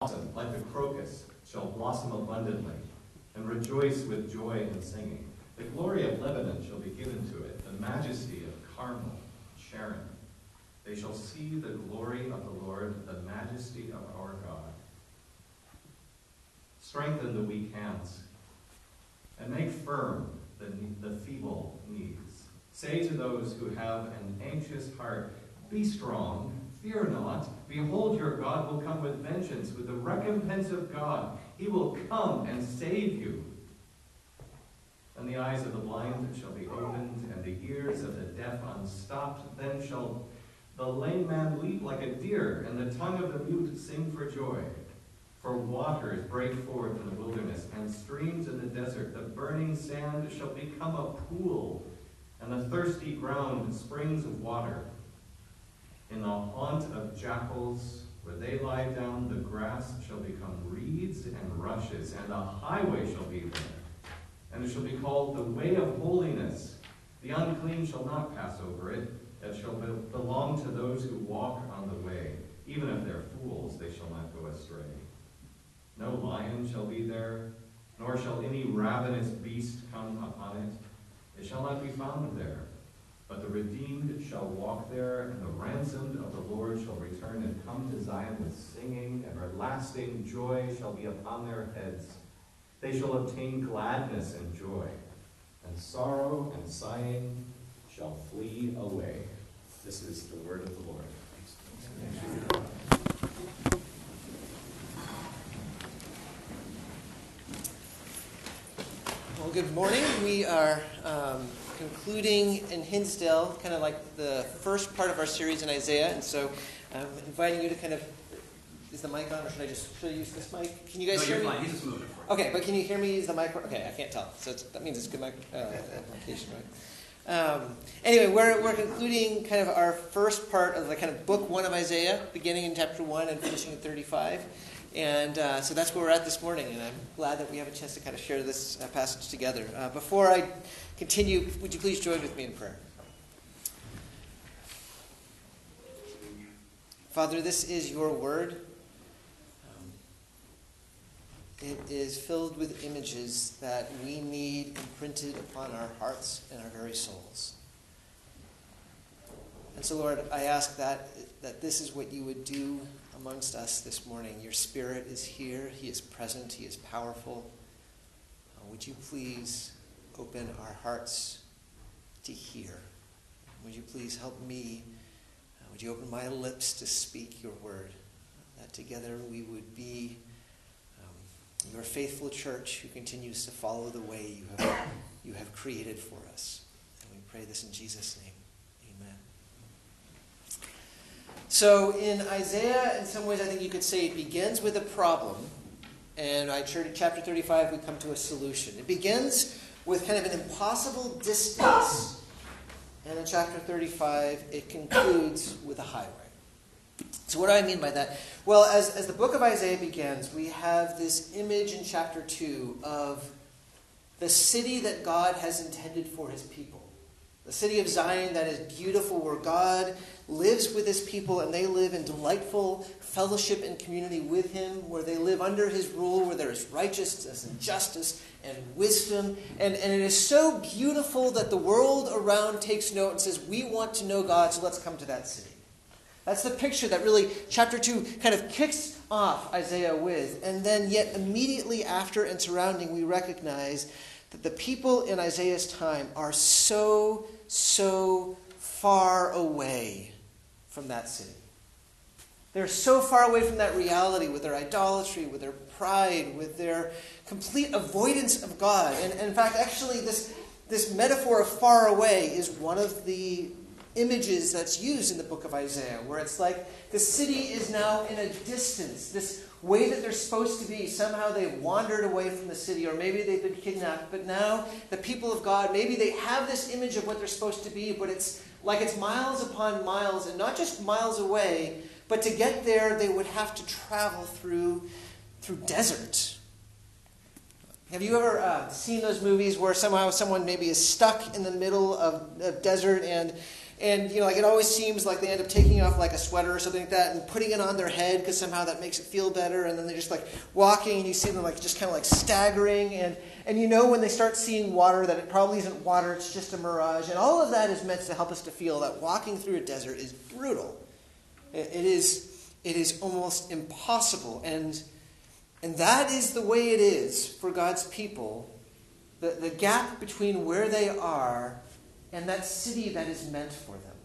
blossom like the crocus shall blossom abundantly, and rejoice with joy and singing. The glory of Lebanon shall be given to it, the majesty of Carmel, Sharon. They shall see the glory of the Lord, the majesty of our God. Strengthen the weak hands, and make firm the, the feeble knees. Say to those who have an anxious heart, Be strong, fear not. Behold, your God will come with vengeance, with the recompense of God. He will come and save you. And the eyes of the blind shall be opened, and the ears of the deaf unstopped. Then shall the lame man leap like a deer, and the tongue of the mute sing for joy. For waters break forth in the wilderness, and streams in the desert. The burning sand shall become a pool, and the thirsty ground springs of water. In the haunt of jackals, where they lie down, the grass shall become reeds and rushes, and a highway shall be there. And it shall be called the way of holiness. The unclean shall not pass over it. It shall belong to those who walk on the way. Even if they're fools, they shall not go astray. No lion shall be there, nor shall any ravenous beast come upon it. It shall not be found there. But the redeemed shall walk there, and the ransomed of the Lord shall return and come to Zion with singing. Everlasting joy shall be upon their heads. They shall obtain gladness and joy, and sorrow and sighing shall flee away. This is the word of the Lord. Well, good morning. We are um, concluding in Hinsdale, kind of like the first part of our series in Isaiah, and so I'm um, inviting you to kind of. Is the mic on, or should I just should I use this mic? Can you guys no, hear you're me? Fine. He's just moving for Okay, but can you hear me? Is the mic? Okay, I can't tell. So that means it's good mic uh, application, right? Um, anyway, we're, we're concluding kind of our first part of the kind of book one of Isaiah, beginning in chapter one and finishing in 35. And uh, so that's where we're at this morning, and I'm glad that we have a chance to kind of share this uh, passage together. Uh, before I continue, would you please join with me in prayer? Father, this is your word. Um, it is filled with images that we need imprinted upon our hearts and our very souls. And so, Lord, I ask that, that this is what you would do amongst us this morning. Your Spirit is here, He is present, He is powerful. Uh, would you please open our hearts to hear? Would you please help me? Uh, would you open my lips to speak your word? That together we would be um, your faithful church who continues to follow the way you have, you have created for us. And we pray this in Jesus' name. Amen. So in Isaiah, in some ways, I think you could say it begins with a problem, and I turn to chapter 35, we come to a solution. It begins with kind of an impossible distance, and in chapter 35, it concludes with a highway. So, what do I mean by that? Well, as, as the book of Isaiah begins, we have this image in chapter 2 of the city that God has intended for his people. The city of Zion that is beautiful, where God lives with his people and they live in delightful fellowship and community with him, where they live under his rule, where there is righteousness and justice and wisdom. And, and it is so beautiful that the world around takes note and says, We want to know God, so let's come to that city. That's the picture that really chapter 2 kind of kicks off Isaiah with. And then, yet, immediately after and surrounding, we recognize that the people in Isaiah's time are so so far away from that city. They're so far away from that reality with their idolatry, with their pride, with their complete avoidance of God. And, and in fact, actually, this, this metaphor of far away is one of the images that's used in the book of Isaiah, where it's like the city is now in a distance, this way that they're supposed to be. Somehow they've wandered away from the city, or maybe they've been kidnapped. But now the people of God, maybe they have this image of what they're supposed to be, but it's like it's miles upon miles, and not just miles away, but to get there, they would have to travel through, through desert. Have you ever uh, seen those movies where somehow someone maybe is stuck in the middle of a desert and and you know, like it always seems like they end up taking off like a sweater or something like that and putting it on their head because somehow that makes it feel better. And then they're just like walking, and you see them like just kind of like staggering, and and you know when they start seeing water that it probably isn't water; it's just a mirage. And all of that is meant to help us to feel that walking through a desert is brutal. it, it is it is almost impossible, and and that is the way it is for God's people. The, the gap between where they are and that city that is meant for them.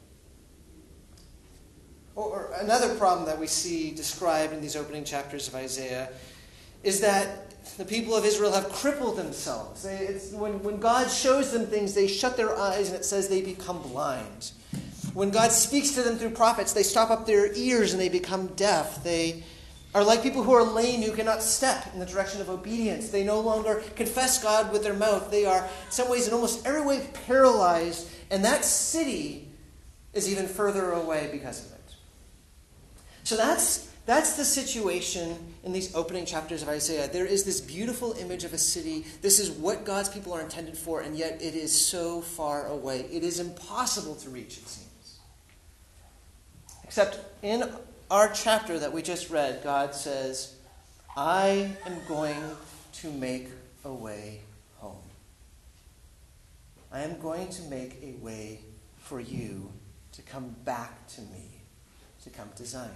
Or, or another problem that we see described in these opening chapters of Isaiah is that the people of Israel have crippled themselves. They, when, when God shows them things, they shut their eyes and it says they become blind. When God speaks to them through prophets, they stop up their ears and they become deaf. They are like people who are lame who cannot step in the direction of obedience. They no longer confess God with their mouth. They are, in some ways, in almost every way, paralyzed. And that city is even further away because of it. So that's, that's the situation in these opening chapters of Isaiah. There is this beautiful image of a city. This is what God's people are intended for, and yet it is so far away. It is impossible to reach, it seems. Except in our chapter that we just read, God says, I am going to make a way home. I am going to make a way for you to come back to me, to come to Zion.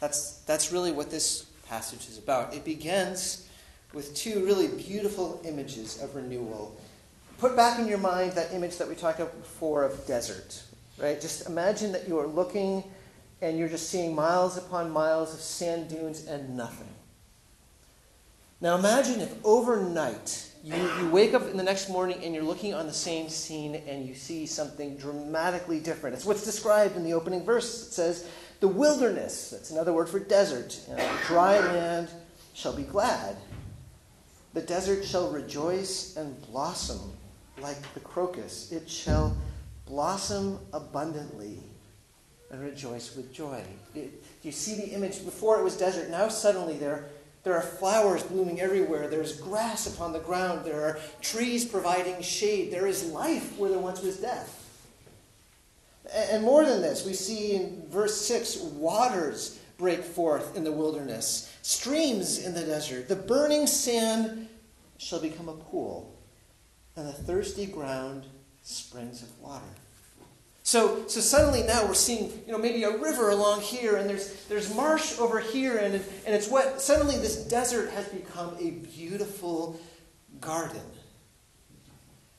That's, that's really what this passage is about. It begins with two really beautiful images of renewal. Put back in your mind that image that we talked about before of desert, right? Just imagine that you are looking and you're just seeing miles upon miles of sand dunes and nothing. Now imagine if overnight you, you wake up in the next morning and you're looking on the same scene and you see something dramatically different. It's what's described in the opening verse. It says, The wilderness, that's another word for desert, you know, dry land shall be glad. The desert shall rejoice and blossom like the crocus. It shall blossom abundantly and rejoice with joy. Do you see the image? Before it was desert, now suddenly there, there are flowers blooming everywhere. There's grass upon the ground. There are trees providing shade. There is life where there once was death. And more than this, we see in verse 6 waters break forth in the wilderness, streams in the desert. The burning sand shall become a pool, and the thirsty ground springs of water. So, so suddenly now we're seeing, you know, maybe a river along here, and there's, there's marsh over here, and, and it's wet. Suddenly this desert has become a beautiful garden.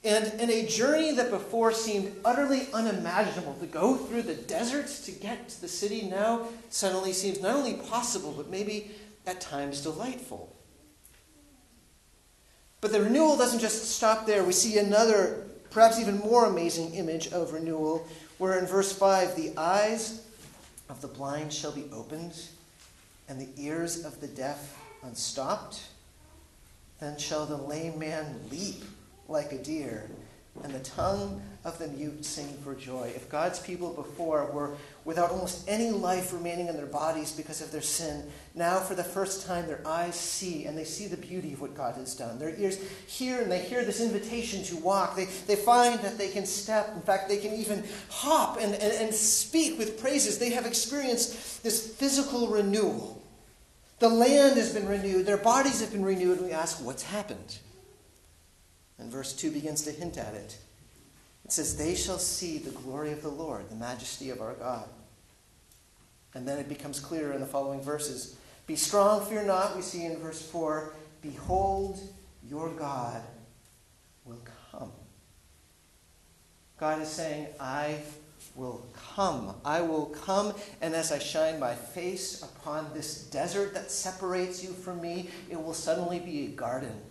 And, and a journey that before seemed utterly unimaginable to go through the deserts to get to the city now suddenly seems not only possible, but maybe at times delightful. But the renewal doesn't just stop there. We see another perhaps even more amazing image of renewal, where in verse 5, the eyes of the blind shall be opened, and the ears of the deaf unstopped. Then shall the lame man leap like a deer, and the tongue of the mute sing for joy. If God's people before were without almost any life remaining in their bodies because of their sin, now for the first time their eyes see and they see the beauty of what God has done. Their ears hear and they hear this invitation to walk. They, they find that they can step. In fact, they can even hop and, and, and speak with praises. They have experienced this physical renewal. The land has been renewed, their bodies have been renewed, we ask, what's happened? And verse 2 begins to hint at it. It says, They shall see the glory of the Lord, the majesty of our God. And then it becomes clearer in the following verses. Be strong, fear not, we see in verse 4. Behold, your God will come. God is saying, I will come. I will come, and as I shine my face upon this desert that separates you from me, it will suddenly be a garden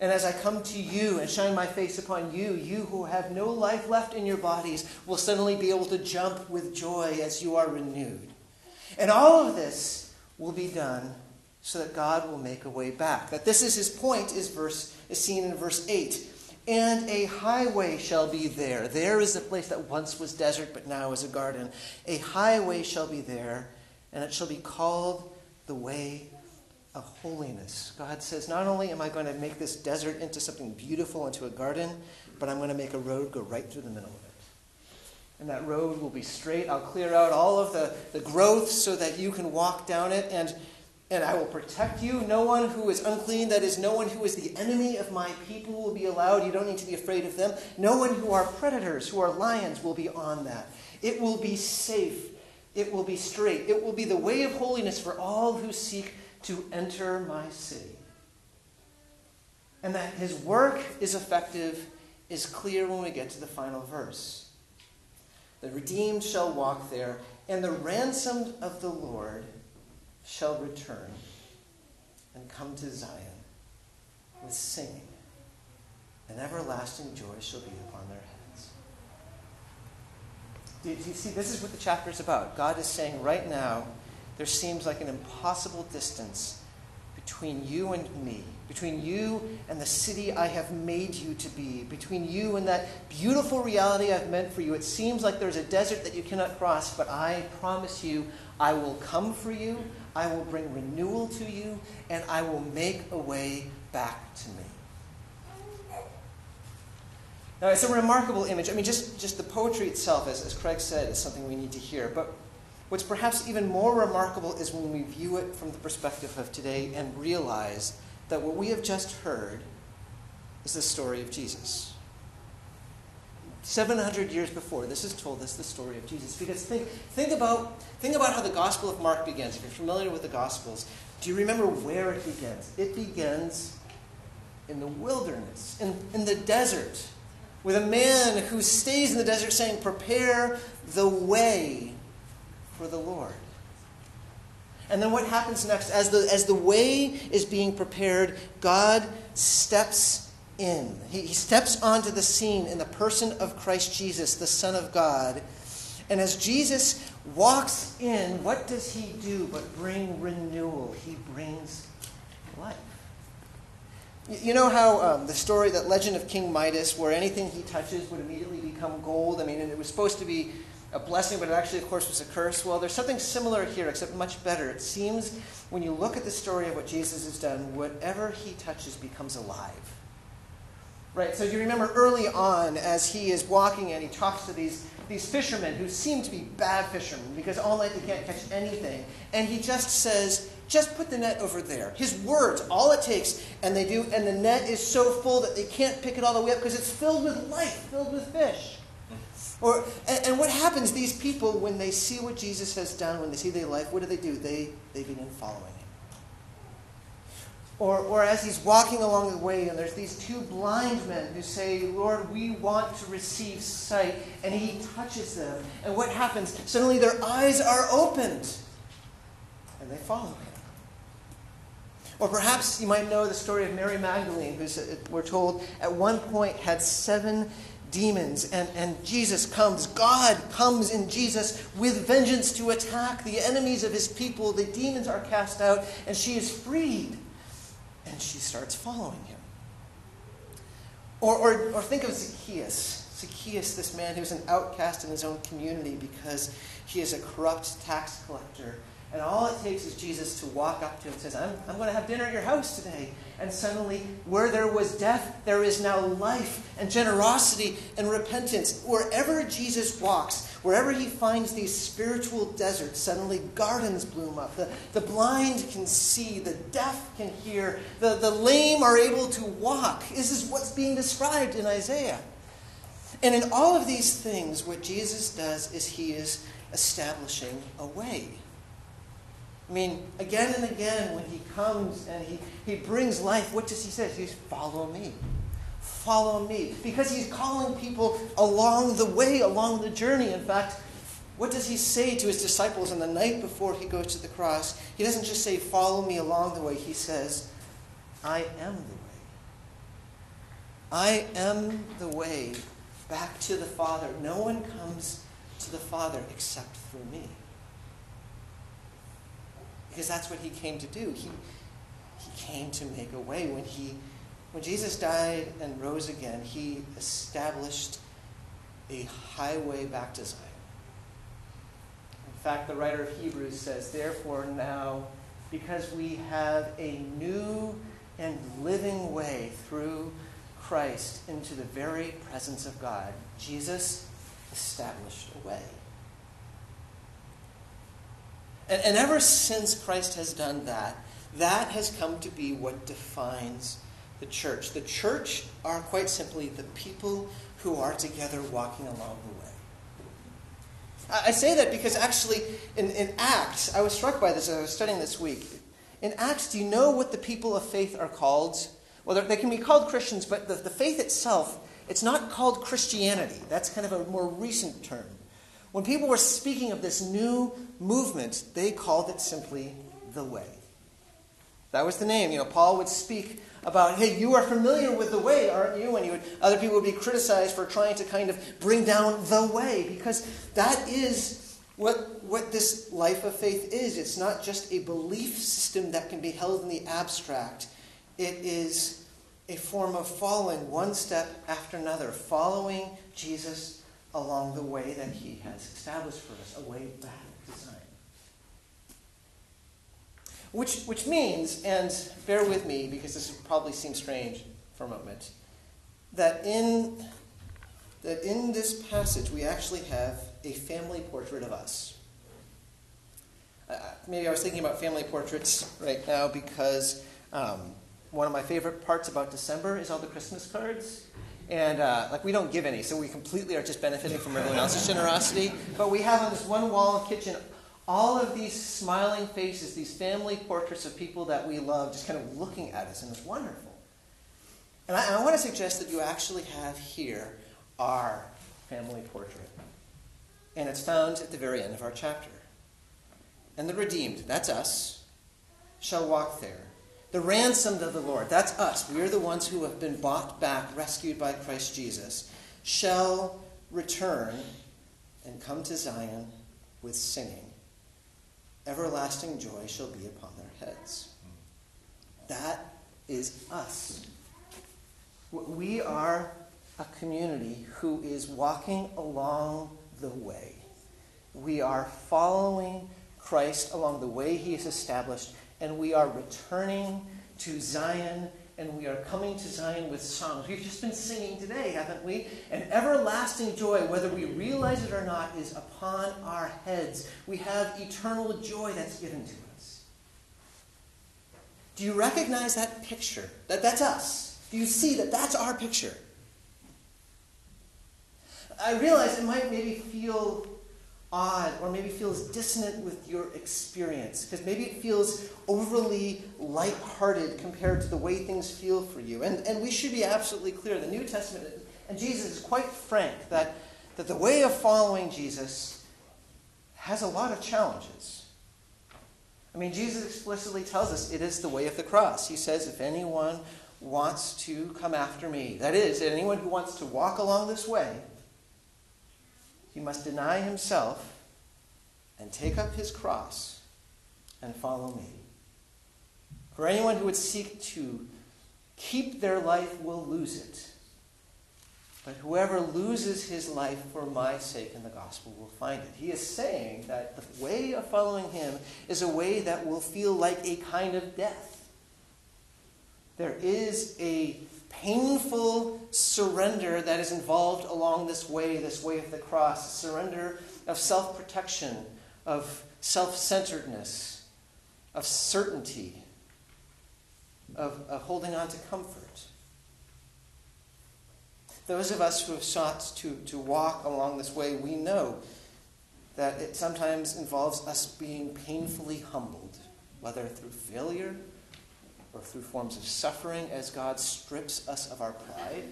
and as I come to you and shine my face upon you, you who have no life left in your bodies will suddenly be able to jump with joy as you are renewed. And all of this will be done so that God will make a way back. That this is his point is verse is seen in verse 8. And a highway shall be there. There is the place that once was desert but now is a garden. A highway shall be there, and it shall be called the way of holiness. God says, Not only am I going to make this desert into something beautiful, into a garden, but I'm going to make a road go right through the middle of it. and that road will be straight. I'll clear out all of the, the growth so that you can walk down it, and, and I will protect you. No one who is unclean, that is, no one who is the enemy of my people, will be allowed. You don't need to be afraid of them. No one who are predators, who are lions, will be on that. It will be safe. It will be straight. It will be the way of holiness for all who seek to enter my city. And that his work is effective is clear when we get to the final verse. The redeemed shall walk there, and the ransomed of the Lord shall return and come to Zion with singing, and everlasting joy shall be upon their heads. Do you see, this is what the chapter is about. God is saying right now, there seems like an impossible distance between you and me, between you and the city I have made you to be, between you and that beautiful reality I've meant for you. It seems like there's a desert that you cannot cross, but I promise you, I will come for you, I will bring renewal to you, and I will make a way back to me. Now, it's a remarkable image. I mean, just, just the poetry itself, as, as Craig said, is something we need to hear. But What's perhaps even more remarkable is when we view it from the perspective of today and realize that what we have just heard is the story of Jesus. 700 years before, this has told us the story of Jesus. Because think, think, about, think about how the Gospel of Mark begins. If you're familiar with the Gospels, do you remember where it begins? It begins in the wilderness, in, in the desert, with a man who stays in the desert saying, Prepare the way for the Lord. And then what happens next? As the, as the way is being prepared, God steps in. He, he steps onto the scene in the person of Christ Jesus, the Son of God. And as Jesus walks in, what does he do but bring renewal? He brings life. You know how um, the story, that legend of King Midas, where anything he touches would immediately become gold? I mean, it was supposed to be a blessing, but it actually, of course, was a curse. Well, there's something similar here, except much better. It seems when you look at the story of what Jesus has done, whatever he touches becomes alive. Right? So you remember early on, as he is walking and he talks to these, these fishermen who seem to be bad fishermen because all night they can't catch anything. And he just says, just put the net over there. His words, all it takes, and they do, and the net is so full that they can't pick it all the way up because it's filled with life, filled with fish. Or, and, and, what happens, these people, when they see what Jesus has done, when they see their life, what do they do? They, they begin following him. Or, or as he's walking along the way, and there's these two blind men who say, Lord, we want to receive sight. And he touches them. And what happens? Suddenly their eyes are opened. And they follow him. Or perhaps you might know the story of Mary Magdalene, who uh, we're told at one point had seven demons. And, and Jesus comes, God comes in Jesus with vengeance to attack the enemies of his people. The demons are cast out, and she is freed. And she starts following him. Or, or, or think of Zacchaeus. Zacchaeus, this man who's an outcast in his own community because he is a corrupt tax collector and all it takes is Jesus to walk up to him and says, I'm, I'm going to have dinner at your house today. And suddenly, where there was death, there is now life and generosity and repentance. Wherever Jesus walks, wherever he finds these spiritual deserts, suddenly gardens bloom up. The, the blind can see, the deaf can hear, the, the lame are able to walk. This is what's being described in Isaiah. And in all of these things, what Jesus does is he is establishing a way. I mean, again and again, when he comes and he, he brings life, what does he say? He says, Follow me. Follow me. Because he's calling people along the way, along the journey. In fact, what does he say to his disciples on the night before he goes to the cross? He doesn't just say, Follow me along the way. He says, I am the way. I am the way back to the Father. No one comes to the Father except through me because that's what he came to do. He, he came to make a way. When, he, when Jesus died and rose again, he established a highway back to Zion. In fact, the writer of Hebrews says, Therefore, now, because we have a new and living way through Christ into the very presence of God, Jesus established a way. And, and ever since Christ has done that, that has come to be what defines the church. The church are quite simply the people who are together walking along the way. I say that because actually, in, in Acts, I was struck by this as I was studying this week. In Acts, do you know what the people of faith are called? Well, they can be called Christians, but the, the faith itself, it's not called Christianity. That's kind of a more recent term. When people were speaking of this new movement, they called it simply the way. That was the name. You know, Paul would speak about, hey, you are familiar with the way, aren't you? And you would, other people would be criticized for trying to kind of bring down the way, because that is what, what this life of faith is. It's not just a belief system that can be held in the abstract, it is a form of following one step after another, following Jesus along the way that he has established for us, a way back to Zion. Which, which means, and bear with me because this probably seems strange for a moment, that in, that in this passage we actually have a family portrait of us. Uh, maybe I was thinking about family portraits right now because um, one of my favorite parts about December is all the Christmas cards. And uh, like we don't give any, so we completely are just benefiting from everyone else's generosity. But we have on this one wall the kitchen all of these smiling faces, these family portraits of people that we love, just kind of looking at us, and it's wonderful. And I, and I want to suggest that you actually have here our family portrait. And it's found at the very end of our chapter. And the redeemed, that's us, shall walk there. The ransomed of the Lord, that's us. We are the ones who have been bought back, rescued by Christ Jesus, shall return and come to Zion with singing everlasting joy shall be upon their heads. That is us. We are a community who is walking along the way. We are following Christ along the way he has established, and we are returning to Zion and we are coming to Zion with songs. We've just been singing today, haven't we? And everlasting joy, whether we realize it or not, is upon our heads. We have eternal joy that's given to us. Do you recognize that picture? That that's us. Do you see that that's our picture? I realize it might maybe feel odd or maybe feels dissonant with your experience because maybe it feels overly light-hearted compared to the way things feel for you. And, and we should be absolutely clear. The New Testament and Jesus is quite frank that, that the way of following Jesus has a lot of challenges. I mean, Jesus explicitly tells us it is the way of the cross. He says, if anyone wants to come after me, that is, anyone who wants to walk along this way, he must deny himself and take up his cross and follow me. For anyone who would seek to keep their life will lose it. But whoever loses his life for my sake in the gospel will find it. He is saying that the way of following him is a way that will feel like a kind of death. There is a painful surrender that is involved along this way, this way of the cross, surrender of self protection, of self centeredness, of certainty, of, of, holding on to comfort. Those of us who have sought to, to walk along this way, we know that it sometimes involves us being painfully humbled, whether through failure or through forms of suffering as God strips us of our pride.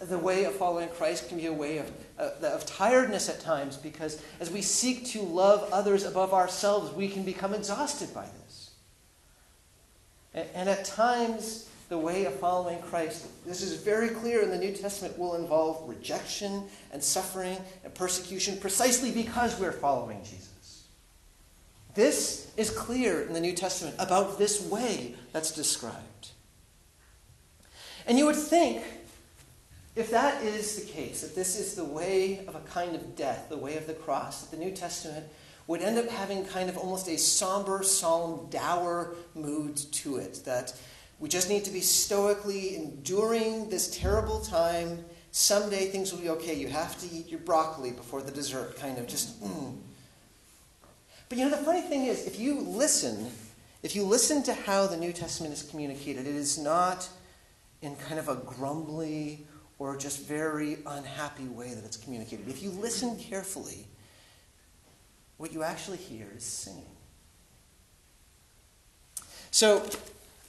The way of following Christ can be a way of, uh, of tiredness at times because as we seek to love others above ourselves, we can become exhausted by this. And, and at times, the way of following Christ, this is very clear in the New Testament, will involve rejection and suffering and persecution precisely because we're following Jesus. This is clear in the New Testament about this way that's described. And you would think, if that is the case, that this is the way of a kind of death, the way of the cross, that the New Testament would end up having kind of almost a somber, solemn, dour mood to it. That we just need to be stoically enduring this terrible time someday things will be okay. You have to eat your broccoli before the dessert, kind of just. Mm. But you know, the funny thing is, if you listen, if you listen to how the New Testament is communicated, it is not in kind of a grumbly or just very unhappy way that it's communicated. If you listen carefully, what you actually hear is singing. So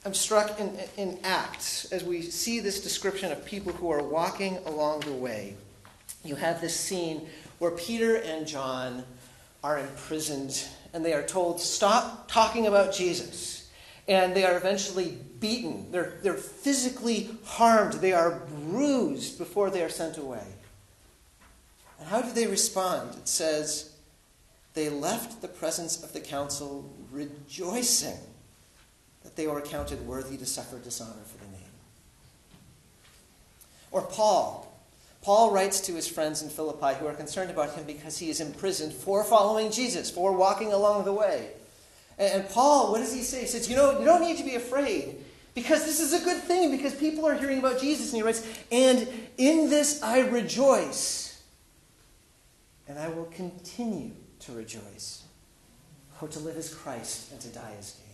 I'm struck in, in Acts as we see this description of people who are walking along the way. You have this scene where Peter and John are imprisoned and they are told, Stop talking about Jesus. And they are eventually beaten. They're, they're physically harmed. They are bruised before they are sent away. And how do they respond? It says, They left the presence of the council rejoicing that they were accounted worthy to suffer dishonor for the name. Or Paul. Paul writes to his friends in Philippi who are concerned about him because he is imprisoned for following Jesus, for walking along the way. And, Paul, what does he say? He says, You know, you don't need to be afraid because this is a good thing because people are hearing about Jesus. And he writes, And in this I rejoice, and I will continue to rejoice. For to live as Christ and to die as gain.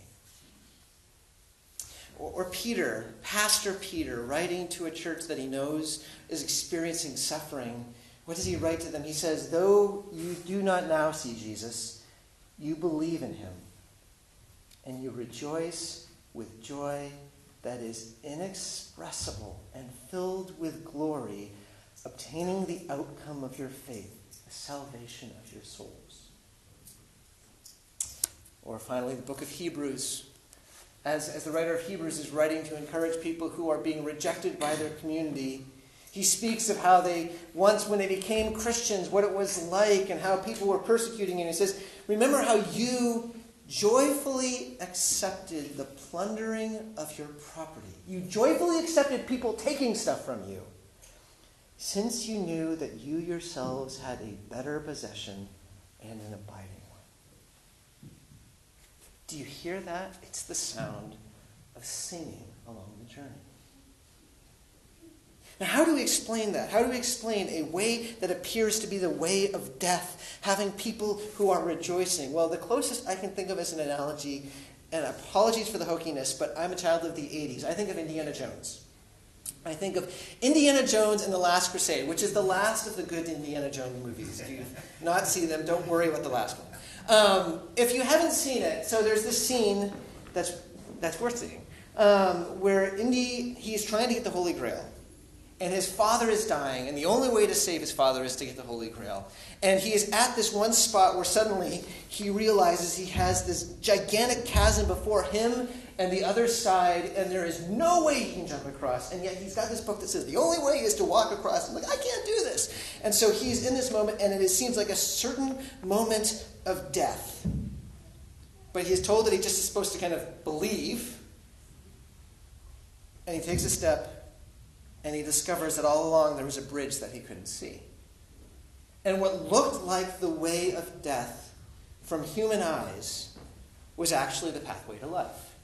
Or, Peter, Pastor Peter, writing to a church that he knows is experiencing suffering. What does he write to them? He says, Though you do not now see Jesus, you believe in him, and you rejoice with joy that is inexpressible and filled with glory, obtaining the outcome of your faith, the salvation of your souls. Or finally, the book of Hebrews as, as the writer of Hebrews is writing to encourage people who are being rejected by their community. He speaks of how they, once when they became Christians, what it was like and how people were persecuting him. He says, Remember how you joyfully accepted the plundering of your property. You joyfully accepted people taking stuff from you, since you knew that you yourselves had a better possession and an abiding. Do you hear that? It's the sound of singing along the journey. Now, how do we explain that? How do we explain a way that appears to be the way of death, having people who are rejoicing? Well, the closest I can think of as an analogy, and apologies for the hokiness, but I'm a child of the 80s. I think of Indiana Jones. I think of Indiana Jones and the Last Crusade, which is the last of the good Indiana Jones movies. If you've not seen them, don't worry about the last one. Um, if you haven't seen it, so there's this scene that's, that's worth seeing, um, where Indy, he's trying to get the Holy Grail. And his father is dying, and the only way to save his father is to get the Holy Grail. And he is at this one spot where suddenly he realizes he has this gigantic chasm before him and the other side, and there is no way he can jump across. And yet he's got this book that says the only way is to walk across. I'm like, I can't do this. And so he's in this moment, and it seems like a certain moment of death. But he's told that he just is supposed to kind of believe. And he takes a step, and he discovers that all along there was a bridge that he couldn't see. And what looked like the way of death from human eyes was actually the pathway to life.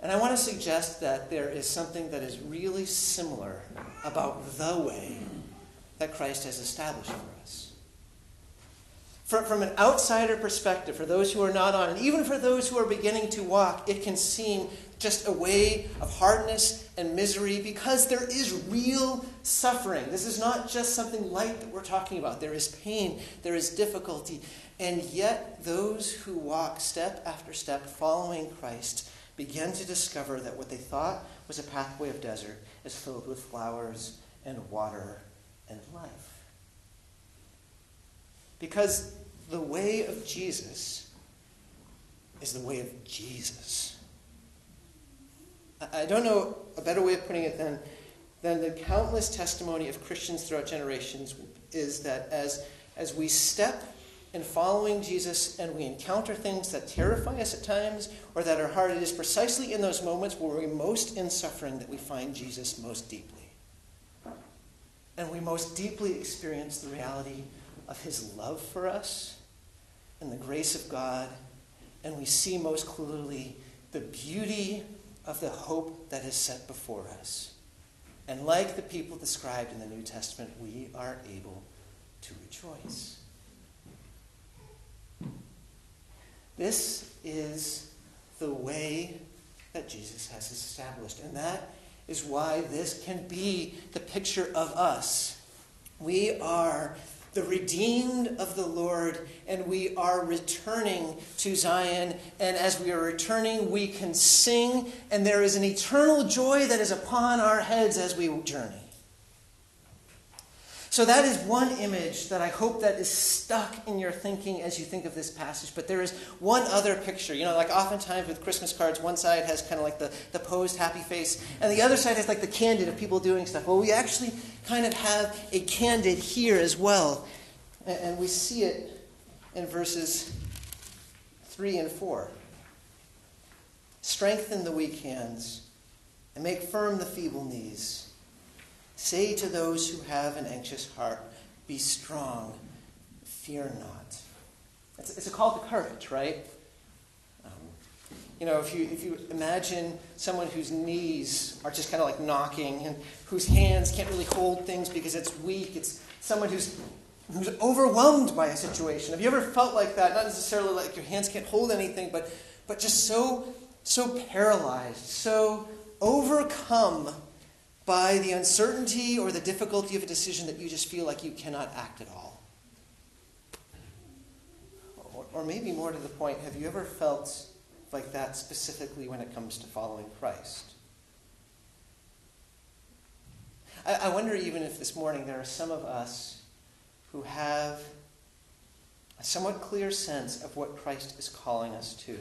And I want to suggest that there is something that is really similar about the way that Christ has established for us. From, from an outsider perspective, for those who are not on, and even for those who are beginning to walk, it can seem just a way of hardness and misery because there is real suffering. This is not just something light that we're talking about. There is pain, there is difficulty. And yet, those who walk step after step following Christ begin to discover that what they thought was a pathway of desert is filled with flowers and water and life. Because the way of Jesus is the way of Jesus. I don't know a better way of putting it than, than the countless testimony of Christians throughout generations is that as, as we step in following Jesus and we encounter things that terrify us at times or that are hard, it is precisely in those moments where we're most in suffering that we find Jesus most deeply. And we most deeply experience the reality of his love for us and the grace of God. And we see most clearly the beauty of the hope that is set before us. And like the people described in the New Testament, we are able to rejoice. This is the way that Jesus has established. And that is why this can be the picture of us. We are the redeemed of the Lord, and we are returning to Zion. And as we are returning, we can sing, and there is an eternal joy that is upon our heads as we journey. So that is one image that I hope that is stuck in your thinking as you think of this passage. But there is one other picture. You know, like oftentimes with Christmas cards, one side has kind of like the, the posed happy face, and the other side has like the candid of people doing stuff. Well, we actually kind of have a candid here as well. And, and we see it in verses 3 and 4. Strengthen the weak hands and make firm the feeble knees. Say to those who have an anxious heart, Be strong, fear not. It's, it's a call to courage, right? Um, you know, if you, if you imagine someone whose knees are just kind of like knocking and whose hands can't really hold things because it's weak, it's someone who's, who's overwhelmed by a situation. Have you ever felt like that? Not necessarily like your hands can't hold anything, but, but just so, so paralyzed, so overcome by the uncertainty or the difficulty of a decision that you just feel like you cannot act at all. Or, or, maybe more to the point, have you ever felt like that specifically when it comes to following Christ? I, I wonder even if this morning there are some of us who have a somewhat clear sense of what Christ is calling us to.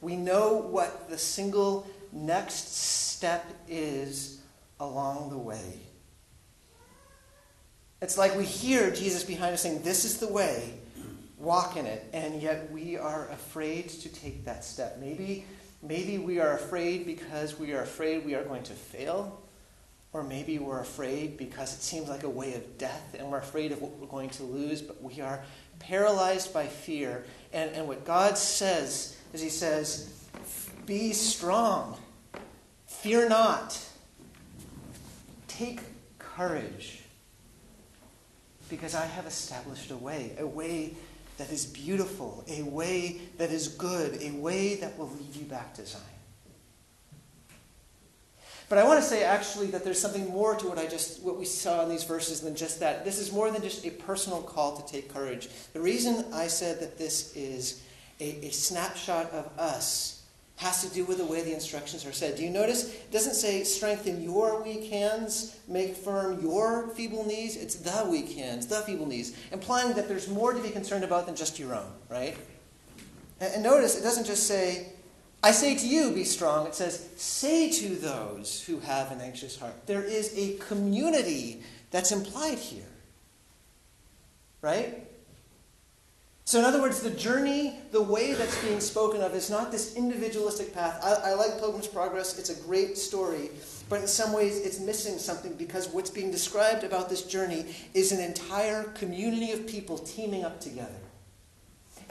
We know what the single next step is along the way. It's like we hear Jesus behind us saying, This is the way, walk in it, and yet we are afraid to take that step. Maybe, maybe we are afraid because we are afraid we are going to fail. Or maybe we're afraid because it seems like a way of death and we're afraid of what we're going to lose, but we are paralyzed by fear. And, and what God says is He says, Be strong. Fear not. Take courage. Because I have established a way, a way that is beautiful, a way that is good, a way that will lead you back to Zion. But I want to say actually that there's something more to what I just what we saw in these verses than just that. This is more than just a personal call to take courage. The reason I said that this is a, a snapshot of us has to do with the way the instructions are said. Do you notice? It doesn't say strengthen your weak hands, make firm your feeble knees. It's the weak hands, the feeble knees, implying that there's more to be concerned about than just your own, right? And notice it doesn't just say, I say to you, be strong. It says, say to those who have an anxious heart. There is a community that's implied here, right? So, in other words, the journey, the way that's being spoken of, is not this individualistic path. I, I, like Pilgrim's Progress, it's a great story, but in some ways it's missing something because what's being described about this journey is an entire community of people teaming up together.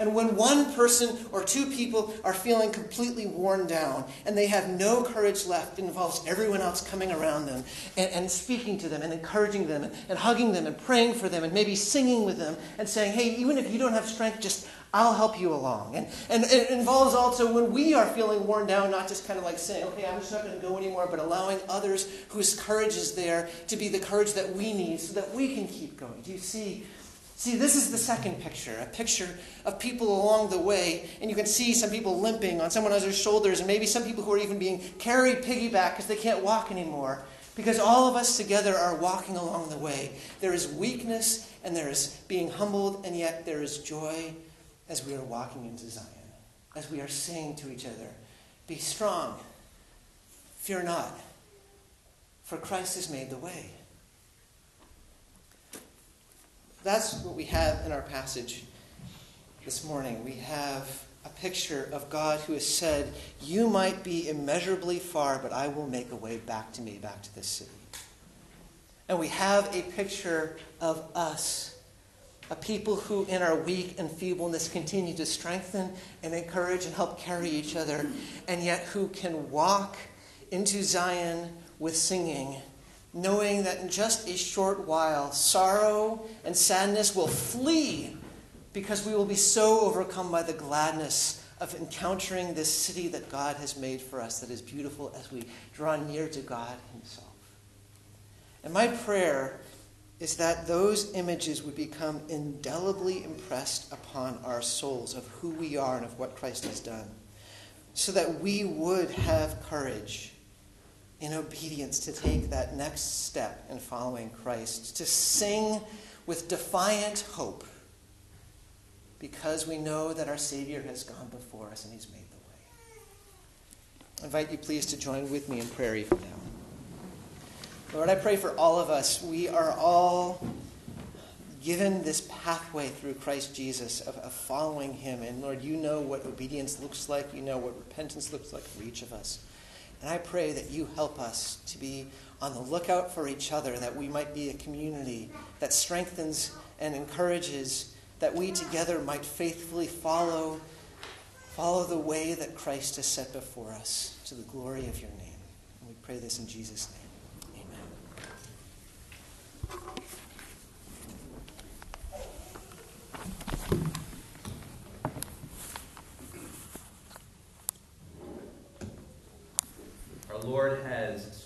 And when one person or two people are feeling completely worn down and they have no courage left, it involves everyone else coming around them and, and speaking to them and encouraging them and, and hugging them and praying for them and maybe singing with them and saying, hey, even if you don't have strength, just I'll help you along. And, and it involves also when we are feeling worn down, not just kind of like saying, okay, I'm just not going to go anymore, but allowing others whose courage is there to be the courage that we need so that we can keep going. Do you see See, this is the second picture a picture of people along the way, and you can see some people limping on someone else's shoulders, and maybe some people who are even being carried piggyback because they can't walk anymore. Because all of us together are walking along the way. There is weakness, and there is being humbled, and yet there is joy as we are walking into Zion, as we are saying to each other, Be strong, fear not, for Christ has made the way. That's what we have in our passage this morning. We have a picture of God who has said, You might be immeasurably far, but I will make a way back to me, back to this city. And we have a picture of us, a people who, in our weak and feebleness, continue to strengthen and encourage and help carry each other, and yet who can walk into Zion with singing, knowing that in just a short while, sorrow and sadness will flee because we will be so overcome by the gladness of encountering this city that God has made for us that is beautiful as we draw near to God Himself. And my prayer is that those images would become indelibly impressed upon our souls of who we are and of what Christ has done, so that we would have courage in obedience to take that next step in following Christ, to sing with defiant hope, because we know that our Savior has gone before us and He's made the way. I invite you, please, to join with me in prayer even now. Lord, I pray for all of us. We are all given this pathway through Christ Jesus of, of, following him. And Lord, you know what obedience looks like. You know what repentance looks like for each of us. And I pray that you help us to be on the lookout for each other, that we might be a community that strengthens and encourages, that we together might faithfully follow, follow the way that Christ has set before us to the glory of your name. And we pray this in Jesus' name. Our Lord has